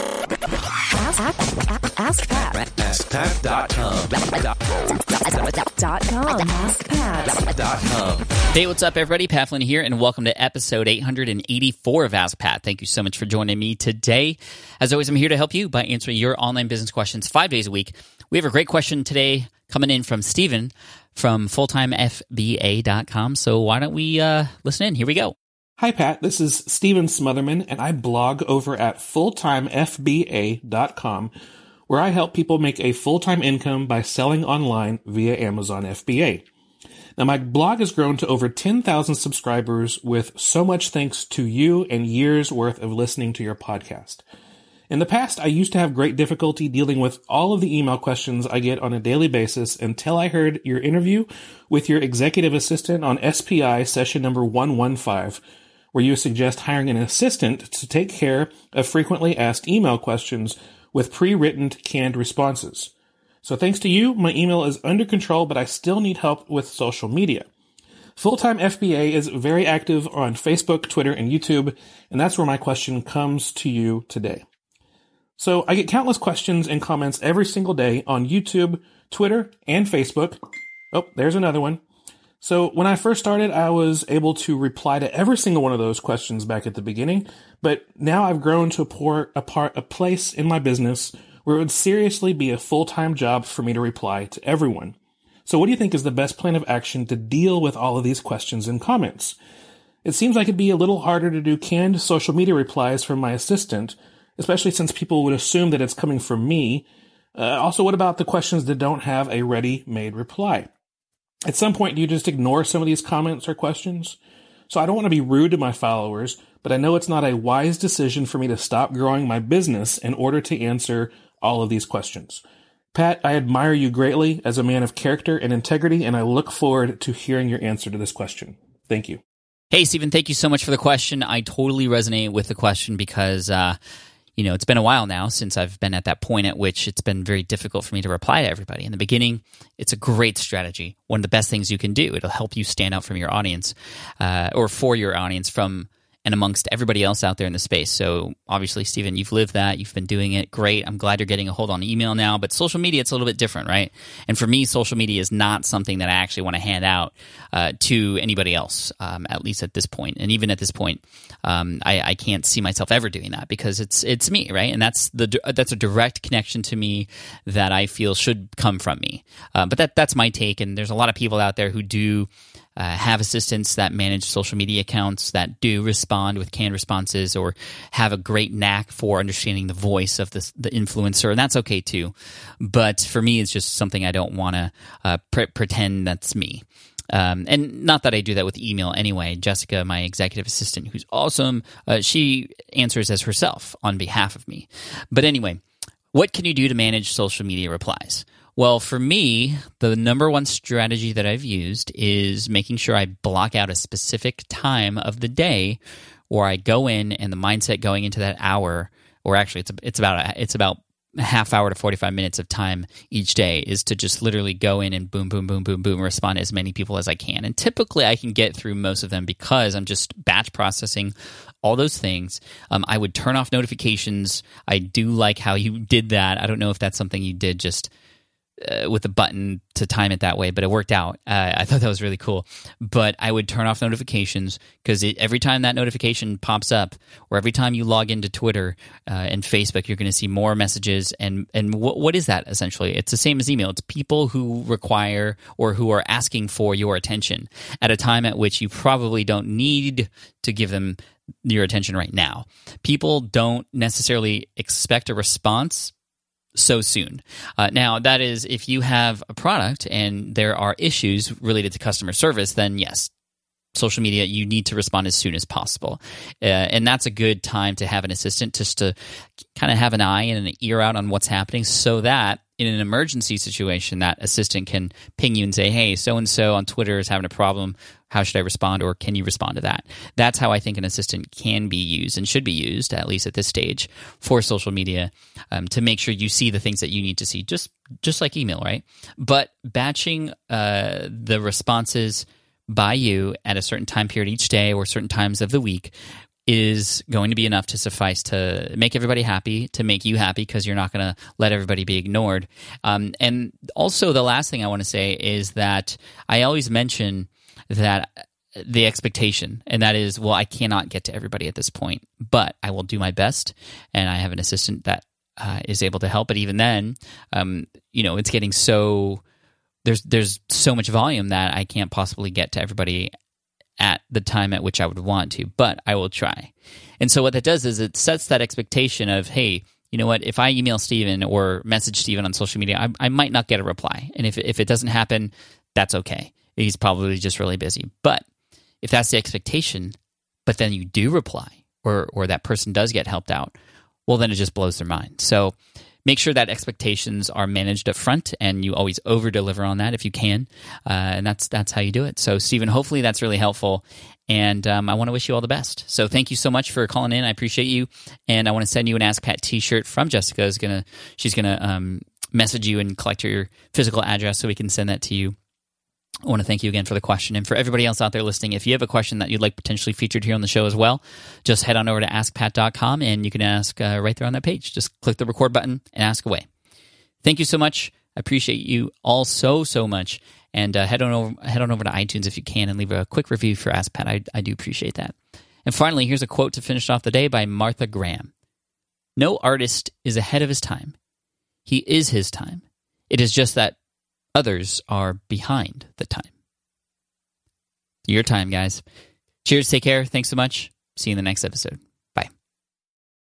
Ask, ask, ask Pat. AskPat.com. Dot com. AskPat. Hey, what's up, everybody? Pat Flynn here, and welcome to episode 884 of Ask Pat. Thank you so much for joining me today. As always, I'm here to help you by answering your online business questions five days a week. We have a great question today coming in from Stephen from fulltimefba.com. So why don't we uh, listen in? Here we go. Hi, Pat. This is Stephen Smotherman, and I blog over at fulltimefba.com, where I help people make a full time income by selling online via Amazon FBA. Now, my blog has grown to over 10,000 subscribers with so much thanks to you and years worth of listening to your podcast. In the past, I used to have great difficulty dealing with all of the email questions I get on a daily basis until I heard your interview with your executive assistant on SPI session number 115 where you suggest hiring an assistant to take care of frequently asked email questions with pre-written canned responses. So thanks to you, my email is under control, but I still need help with social media. Full-time FBA is very active on Facebook, Twitter, and YouTube, and that's where my question comes to you today. So I get countless questions and comments every single day on YouTube, Twitter, and Facebook. Oh, there's another one. So when I first started, I was able to reply to every single one of those questions back at the beginning, but now I've grown to a, pour, a part, a place in my business where it would seriously be a full-time job for me to reply to everyone. So what do you think is the best plan of action to deal with all of these questions and comments? It seems like it'd be a little harder to do canned social media replies from my assistant, especially since people would assume that it's coming from me. Uh, also, what about the questions that don't have a ready-made reply? At some point, do you just ignore some of these comments or questions? So I don't want to be rude to my followers, but I know it's not a wise decision for me to stop growing my business in order to answer all of these questions. Pat, I admire you greatly as a man of character and integrity, and I look forward to hearing your answer to this question. Thank you. Hey, Stephen, thank you so much for the question. I totally resonate with the question because, uh, you know, it's been a while now since I've been at that point at which it's been very difficult for me to reply to everybody. In the beginning, it's a great strategy. One of the best things you can do. It'll help you stand out from your audience uh, or for your audience from and amongst everybody else out there in the space. So obviously, Stephen, you've lived that. You've been doing it. Great. I'm glad you're getting a hold on email now. But social media, it's a little bit different, right? And for me, social media is not something that I actually want to hand out uh, to anybody else, um, at least at this point. And even at this point, um, I, I, can't see myself ever doing that because it's it's me, right? And that's the that's a direct connection to me that I feel should come from me. Uh, but that that's my take. And there's a lot of people out there who do uh, have assistants that manage social media accounts that do respond with canned responses or have a great knack for understanding the voice of the, the influencer, and that's okay too. But for me, it's just something I don't want to uh, pre- pretend that's me. Um, and not that I do that with email anyway. Jessica, my executive assistant, who's awesome, uh, she answers as herself on behalf of me. But anyway, what can you do to manage social media replies? Well, for me, the number one strategy that I've used is making sure I block out a specific time of the day where I go in and the mindset going into that hour, or actually it's it's about a, it's about a half hour to 45 minutes of time each day is to just literally go in and boom boom boom boom boom respond to as many people as I can. And typically I can get through most of them because I'm just batch processing all those things. Um, I would turn off notifications. I do like how you did that. I don't know if that's something you did just uh, with a button to time it that way, but it worked out. Uh, I thought that was really cool. But I would turn off notifications because every time that notification pops up, or every time you log into Twitter uh, and Facebook, you're going to see more messages. And and what, what is that essentially? It's the same as email. It's people who require or who are asking for your attention at a time at which you probably don't need to give them your attention right now. People don't necessarily expect a response so soon. Uh, now, that is if you have a product and there are issues related to customer service, then yes, social media, you need to respond as soon as possible. Uh, and that's a good time to have an assistant just to kind of have an eye and an ear out on what's happening so that in an emergency situation, that assistant can ping you and say, hey, so and so on Twitter is having a problem. How should I respond? Or can you respond to that? That's how I think an assistant can be used and should be used, at least at this stage, for social media um, to make sure you see the things that you need to see, just, just like email, right? But batching uh, the responses by you at a certain time period each day or certain times of the week is going to be enough to suffice to make everybody happy, to make you happy because you're not going to let everybody be ignored. Um, and also, the last thing I want to say is that I always mention that the expectation, and that is, well, I cannot get to everybody at this point, but I will do my best, and I have an assistant that uh, is able to help. But even then, um, you know, it's getting so there's there's so much volume that I can't possibly get to everybody at the time at which I would want to, but I will try. And so what that does is it sets that expectation of, hey, you know what, if I email Stephen or message Stephen on social media, I, I might not get a reply. And if, if it doesn't happen, that's okay. He's probably just really busy. But if that's the expectation, but then you do reply or, or that person does get helped out, well, then it just blows their mind. So make sure that expectations are managed up front and you always over deliver on that if you can. Uh, and that's, that's how you do it. So, Stephen, hopefully that's really helpful. And um, I want to wish you all the best. So thank you so much for calling in. I appreciate you. And I want to send you an Ask Pat T-shirt from Jessica. Is gonna she's gonna um, message you and collect your physical address so we can send that to you. I want to thank you again for the question. And for everybody else out there listening, if you have a question that you'd like potentially featured here on the show as well, just head on over to askpat.com and you can ask uh, right there on that page. Just click the record button and ask away. Thank you so much. I appreciate you all so, so much. And uh, head, on over, head on over to iTunes if you can and leave a quick review for Ask Pat. I, I do appreciate that. And finally, here's a quote to finish off the day by Martha Graham No artist is ahead of his time, he is his time. It is just that Others are behind the time. Your time, guys. Cheers. Take care. Thanks so much. See you in the next episode.